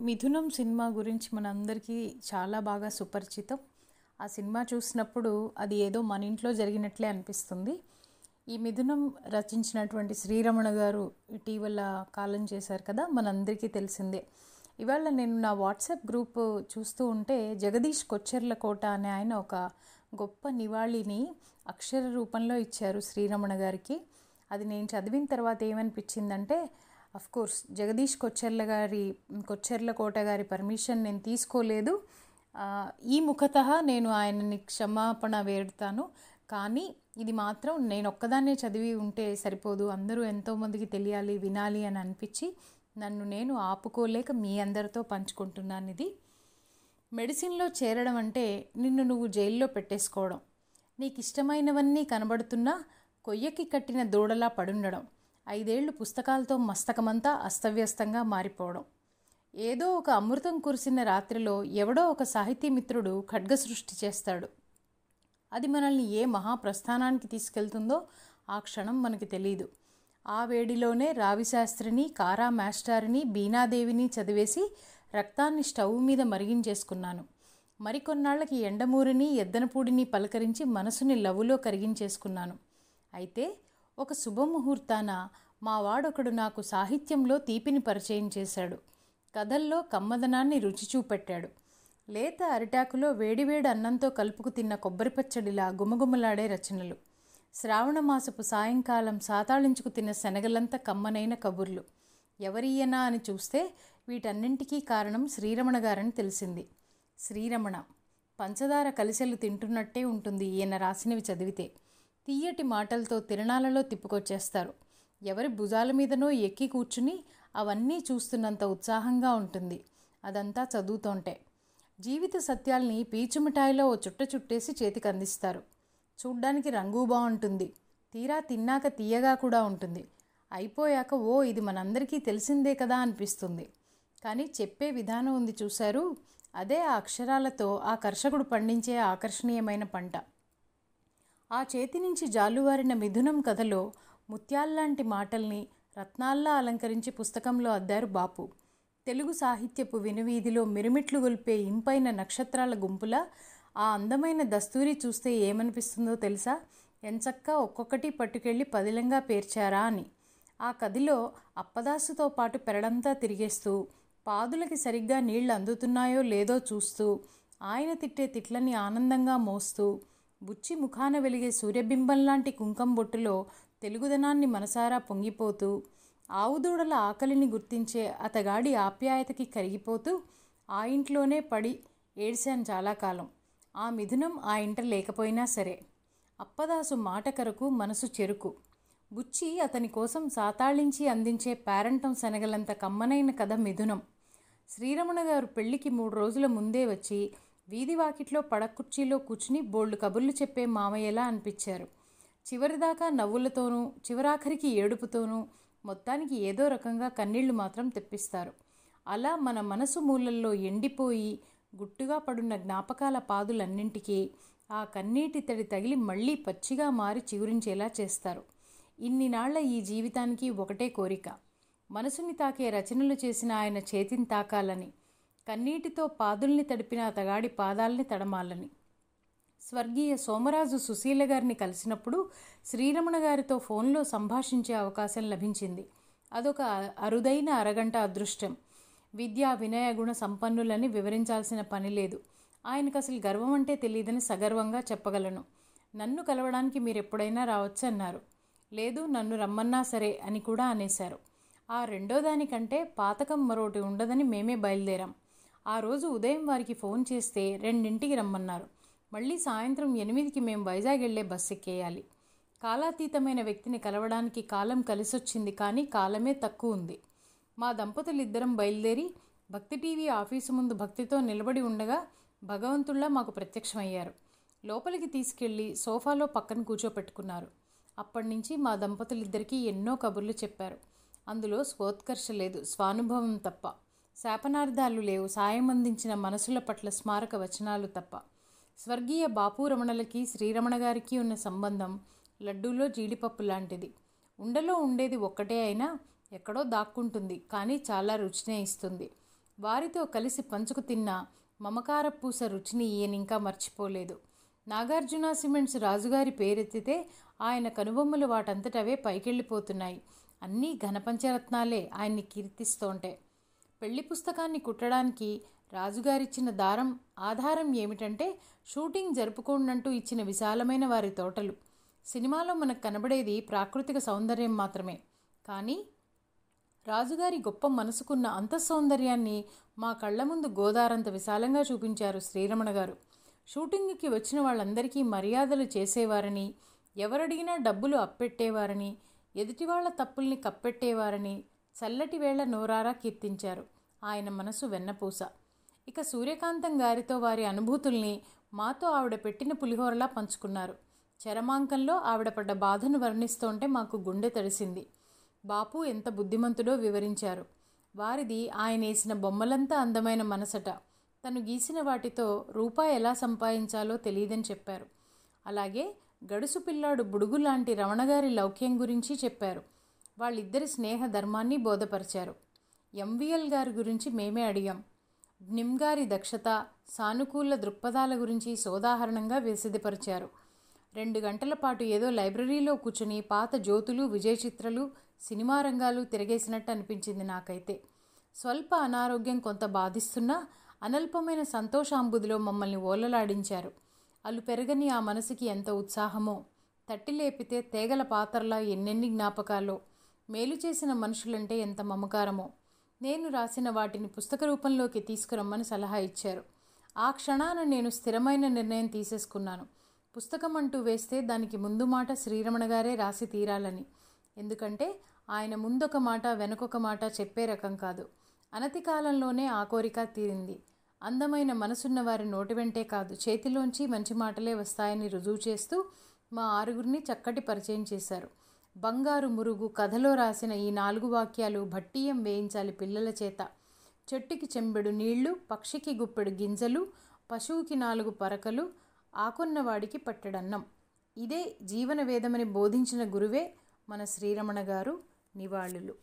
మిథునం cinema గురించి మనందరికీ చాలా బాగా సుపరిచితం. ఆ సినిమా చూసినప్పుడు అది ఏదో మన ఇంట్లో జరిగినట్లే అనిపిస్తుంది. ఈ మిథునం రచించినటువంటి శ్రీరమణ గారు ఇటీవల కాలం చేశారు కదా మనందరికీ తెలిసిందే. ఇవాళ నేను నా వాట్సాప్ గ్రూప్ చూస్తూ ఉంటే జగదీష్ కొచ్చెర్ల కోట అనే ఆయన ఒక గొప్ప నివాళిని అక్షర రూపంలో ఇచ్చారు శ్రీరమణ గారికి. అది నేను చదివిన తర్వాత ఏమనిపించిందంటే కోర్స్ జగదీష్ కొచ్చెర్ల గారి కొచ్చెర్ల కోట గారి పర్మిషన్ నేను తీసుకోలేదు. ఈ ముఖత నేను ఆయనని క్షమాపణ వేడుతాను. కానీ ఇది మాత్రం నేను ఒక్కదాన్నే చదివి ఉంటే సరిపోదు. అందరూ ఎంతోమందికి తెలియాలి వినాలి అని అనిపించి నన్ను నేను ఆపుకోలేక మీ అందరితో పంచుకుంటున్నాను ఇది. మెడిసిన్లో చేరడం అంటే నిన్ను నువ్వు జైల్లో పెట్టేసుకోవడం. నీకు ఇష్టమైనవన్నీ కనబడుతున్నా కొయ్యకి కట్టిన దూడలా పడుండడం. ఐదేళ్ళు పుస్తకాలతో మస్తకమంతా అస్తవ్యస్తంగా మారిపోవడం. ఏదో ఒక అమృతం కురిసిన రాత్రిలో ఎవడో ఒక సాహితీ మిత్రుడు ఖడ్గ సృష్టి చేస్తాడు. అది మనల్ని ఏ మహాప్రస్థానానికి తీసుకెళ్తుందో ఆ క్షణం మనకి తెలియదు ఆ వేడిలోనే రావిశాస్త్రిని కారా మాస్టారిని బీనాదేవిని చదివేసి రక్తాన్ని స్టవ్ మీద మరిగించేసుకున్నాను. మరికొన్నాళ్ళకి ఎండమూరిని ఎద్దనపూడిని పలకరించి మనసుని లవ్వులో కరిగించేసుకున్నాను. అయితే ఒక శుభముహూర్తాన మా వాడొకడు నాకు సాహిత్యంలో తీపిని పరిచయం చేశాడు. కథల్లో కమ్మదనాన్ని రుచి చూపెట్టాడు. లేత అరిటాకులో వేడివేడి అన్నంతో కలుపుకు తిన్న కొబ్బరి పచ్చడిలా గుమగుమలాడే రచనలు. శ్రావణమాసపు సాయంకాలం సాతాళించుకు తిన్న శనగలంత కమ్మనైన కబుర్లు. ఎవరియనా అని చూస్తే వీటన్నింటికీ కారణం శ్రీరమణ గారని తెలిసింది. శ్రీరమణ పంచదార కలిసెలు తింటున్నట్టే ఉంటుంది ఈయన రాసినవి చదివితే. తీయటి మాటలతో తిరణాలలో తిప్పుకొచ్చేస్తారు. ఎవరి భుజాల మీదనో ఎక్కి కూర్చుని అవన్నీ చూస్తున్నంత ఉత్సాహంగా ఉంటుంది. అదంతా చదువుతుంటే. జీవిత సత్యాల్ని పీచుమిఠాయిలో ఓ చుట్ట చుట్టేసి చేతికి అందిస్తారు. చూడ్డానికి రంగు బాగుంటుంది. తీరా తిన్నాక తీయగా కూడా ఉంటుంది. అయిపోయాక ఓ ఇది మనందరికీ తెలిసిందే కదా అనిపిస్తుంది. కానీ చెప్పే విధానం ఉంది చూశారు. అదే ఆ అక్షరాలతో ఆ కర్షకుడు పండించే ఆకర్షణీయమైన పంట. ఆ చేతి నుంచి జాలువారిన మిథునం కథలో ముత్యాల్లాంటి మాటల్ని రత్నాల్లా అలంకరించి పుస్తకంలో అద్దారు బాపు. తెలుగు సాహిత్యపు వినువీధిలో మిరుమిట్లు గొల్పే ఇంపైన నక్షత్రాల గుంపులా ఆ అందమైన దస్తూరి చూస్తే ఏమనిపిస్తుందో తెలుసా? ఎంచక్కా ఒక్కొక్కటి పట్టుకెళ్ళి పదిలంగా పేర్చారా అని. ఆ కదిలో అప్పదాసుతో పాటు పెరడంతా తిరిగేస్తూ పాదులకి సరిగ్గా నీళ్ళు అందుతున్నాయో లేదో చూస్తూ ఆయన తిట్టే తిట్లని ఆనందంగా మోస్తూ బుచ్చి ముఖాన వెలిగే సూర్యబింబం లాంటి కుంకం బొట్టులో తెలుగుదనాన్ని మనసారా పొంగిపోతూ ఆవుదూడల ఆకలిని గుర్తించే అతగాడి ఆప్యాయతకి కరిగిపోతూ ఆ ఇంట్లోనే పడి ఏడ్చాను చాలా కాలం ఆ మిథునం ఆ ఇంట లేకపోయినా సరే. అప్పదాసు మాటకరకు మనసు చెరుకు. బుచ్చి అతని కోసం సాతాళించి అందించే పేరంటం శనగలంత కమ్మనైన కథ మిథునం. శ్రీరమణ గారు పెళ్ళికి మూడు రోజుల ముందే వచ్చి వీధి వాకిట్లో పడకుర్చీలో కూర్చుని బోల్డు కబుర్లు చెప్పే మామయ్యలా అనిపించారు. చివరిదాకా నవ్వులతోనూ చివరాఖరికి ఏడుపుతోనూ మొత్తానికి ఏదో రకంగా కన్నీళ్ళు మాత్రం తెప్పిస్తారు. అలా మన మనసు మూలల్లో ఎండిపోయి గుట్టుగా పడున్న జ్ఞాపకాల పాదులన్నింటికీ ఆ కన్నీటి తడి తగిలి మళ్ళీ పచ్చిగా మారి చిగురించేలా చేస్తారు. ఇన్నినాళ్ళ ఈ జీవితానికి ఒకటే కోరిక. మనసుని తాకే రచనలు చేసిన ఆయన చేతిని తాకాలని కన్నీటితో పాదుల్ని తడిపిన అతగాడి పాదాల్ని తడమాలని. స్వర్గీయ సోమరాజు సుశీల గారిని కలిసినప్పుడు శ్రీరమణ గారితో ఫోన్లో సంభాషించే అవకాశం లభించింది. అదొక అరుదైన అరగంట అదృష్టం. విద్యా వినయ గుణ సంపన్నులని వివరించాల్సిన పని లేదు. ఆయనకు అసలు గర్వం అంటే తెలియదని సగర్వంగా చెప్పగలను. నన్ను కలవడానికి మీరు ఎప్పుడైనా రావచ్చు అన్నారు. లేదు నన్ను రమ్మన్నా సరే అని కూడా అనేశారు. ఆ రెండో దానికంటే పాతకం మరోటి ఉండదని మేమే బయలుదేరాం. ఆ రోజు ఉదయం వారికి ఫోన్ చేస్తే రెండింటికి రమ్మన్నారు. మళ్ళీ సాయంత్రం ఎనిమిదికి మేము వైజాగ్ వెళ్ళే బస్సు ఎక్కేయాలి. కాలాతీతమైన వ్యక్తిని కలవడానికి కాలం కలిసొచ్చింది కానీ కాలమే తక్కువ ఉంది. మా దంపతులు ఇద్దరం బయలుదేరి భక్తి టీవీ ఆఫీసు ముందు భక్తితో నిలబడి ఉండగా భగవంతుళ్ళ మాకు ప్రత్యక్షమయ్యారు. లోపలికి తీసుకెళ్ళి సోఫాలో పక్కన కూర్చోపెట్టుకున్నారు. అప్పటి నుంచి మా దంపతులిద్దరికీ ఎన్నో కబుర్లు చెప్పారు. అందులో స్వోత్కర్ష లేదు స్వానుభవం తప్ప. శాపనార్థాలు లేవు. సాయం అందించిన మనసుల పట్ల స్మారక వచనాలు తప్ప. స్వర్గీయ బాపు రమణలకి శ్రీరమణ గారికి ఉన్న సంబంధం లడ్డూలో జీడిపప్పు లాంటిది. ఉండలో ఉండేది ఒక్కటే అయినా ఎక్కడో దాక్కుంటుంది కానీ చాలా రుచినే ఇస్తుంది. వారితో కలిసి పంచుకు తిన్న మమకార పూస రుచిని ఈయనింకా మర్చిపోలేదు. నాగార్జున సిమెంట్స్ రాజుగారి పేరెత్తితే ఆయన కనుబొమ్మలు వాటంతటవే పైకెళ్ళిపోతున్నాయి. అన్నీ ఘనపంచరత్నాలే ఆయన్ని కీర్తిస్తోంటే. పెళ్ళి పుస్తకాన్ని కుట్టడానికి రాజుగారిచ్చిన దారం ఆధారం ఏమిటంటే షూటింగ్ జరుపుకోండంటూ ఇచ్చిన విశాలమైన వారి తోటలు. సినిమాలో మనకు కనబడేది ప్రాకృతిక సౌందర్యం మాత్రమే. కానీ రాజుగారి గొప్ప మనసుకున్న అంత సౌందర్యాన్ని మా కళ్ళ ముందు గోదారంత విశాలంగా చూపించారు శ్రీరమణ గారు. షూటింగ్కి వచ్చిన వాళ్ళందరికీ మర్యాదలు చేసేవారని ఎవరడిగినా డబ్బులు అప్పెట్టేవారని ఎదుటివాళ్ళ తప్పుల్ని కప్పెట్టేవారని చల్లటి వేళ నోరారా కీర్తించారు. ఆయన మనసు వెన్నపూస. ఇక సూర్యకాంతం గారితో వారి అనుభూతుల్ని మాతో ఆవిడ పెట్టిన పులిహోరలా పంచుకున్నారు. చరమాంకంలో ఆవిడ పడ్డ బాధను వర్ణిస్తుంటే మాకు గుండె తడిసింది. బాపు ఎంత బుద్ధిమంతుడో వివరించారు. వారిది ఆయన వేసిన బొమ్మలంతా అందమైన మనసట. తను గీసిన వాటితో రూపాయి ఎలా సంపాదించాలో తెలియదని చెప్పారు. అలాగే గడుసు పిల్లాడు బుడుగు లాంటి రమణగారి లౌక్యం గురించి చెప్పారు. వాళ్ళిద్దరి స్నేహ ధర్మాన్ని బోధపరిచారు. ఎంవిఎల్ గారి గురించి మేమే అడిగాం. నిమ్ గారి దక్షత సానుకూల దృక్పథాల గురించి సోదాహరణంగా విశదపరిచారు రెండు గంటల పాటు ఏదో లైబ్రరీలో కూర్చుని పాత జ్యోతులు విజయ చిత్రలు సినిమా రంగాలు తిరగేసినట్టు అనిపించింది నాకైతే. స్వల్ప అనారోగ్యం కొంత బాధిస్తున్నా అనల్పమైన సంతోషాంబుదిలో మమ్మల్ని ఓలలాడించారు. అలు పెరగని ఆ మనసుకి ఎంత ఉత్సాహమో. తట్టి లేపితే తేగల పాత్రలా ఎన్నెన్ని జ్ఞాపకాలో మేలు చేసిన మనుషులంటే ఎంత మమకారమో. నేను రాసిన వాటిని పుస్తక రూపంలోకి తీసుకురమ్మని సలహా ఇచ్చారు. ఆ క్షణాన నేను స్థిరమైన నిర్ణయం తీసేసుకున్నాను. పుస్తకం అంటూ వేస్తే దానికి ముందు మాట శ్రీరమణ గారే రాసి తీరాలని. ఎందుకంటే ఆయన ముందొక మాట వెనకొక మాట చెప్పే రకం కాదు. అనతి కాలంలోనే ఆ కోరిక తీరింది. అందమైన మనసున్న వారి నోటి వెంటే కాదు. చేతిలోంచి మంచి మాటలే వస్తాయని రుజువు చేస్తూ మా ఆరుగురిని చక్కటి పరిచయం చేశారు. బంగారు మురుగు కథలో రాసిన ఈ నాలుగు వాక్యాలు భట్టీయం వేయించాలి పిల్లల చేత. చెట్టుకి చెంబెడు నీళ్ళు పక్షికి గుప్పెడు గింజలు పశువుకి నాలుగు పరకలు ఆకున్నవాడికి పట్టెడన్నం. ఇదే జీవన వేదమని బోధించిన గురువే మన శ్రీరమణ గారు నివాళులు.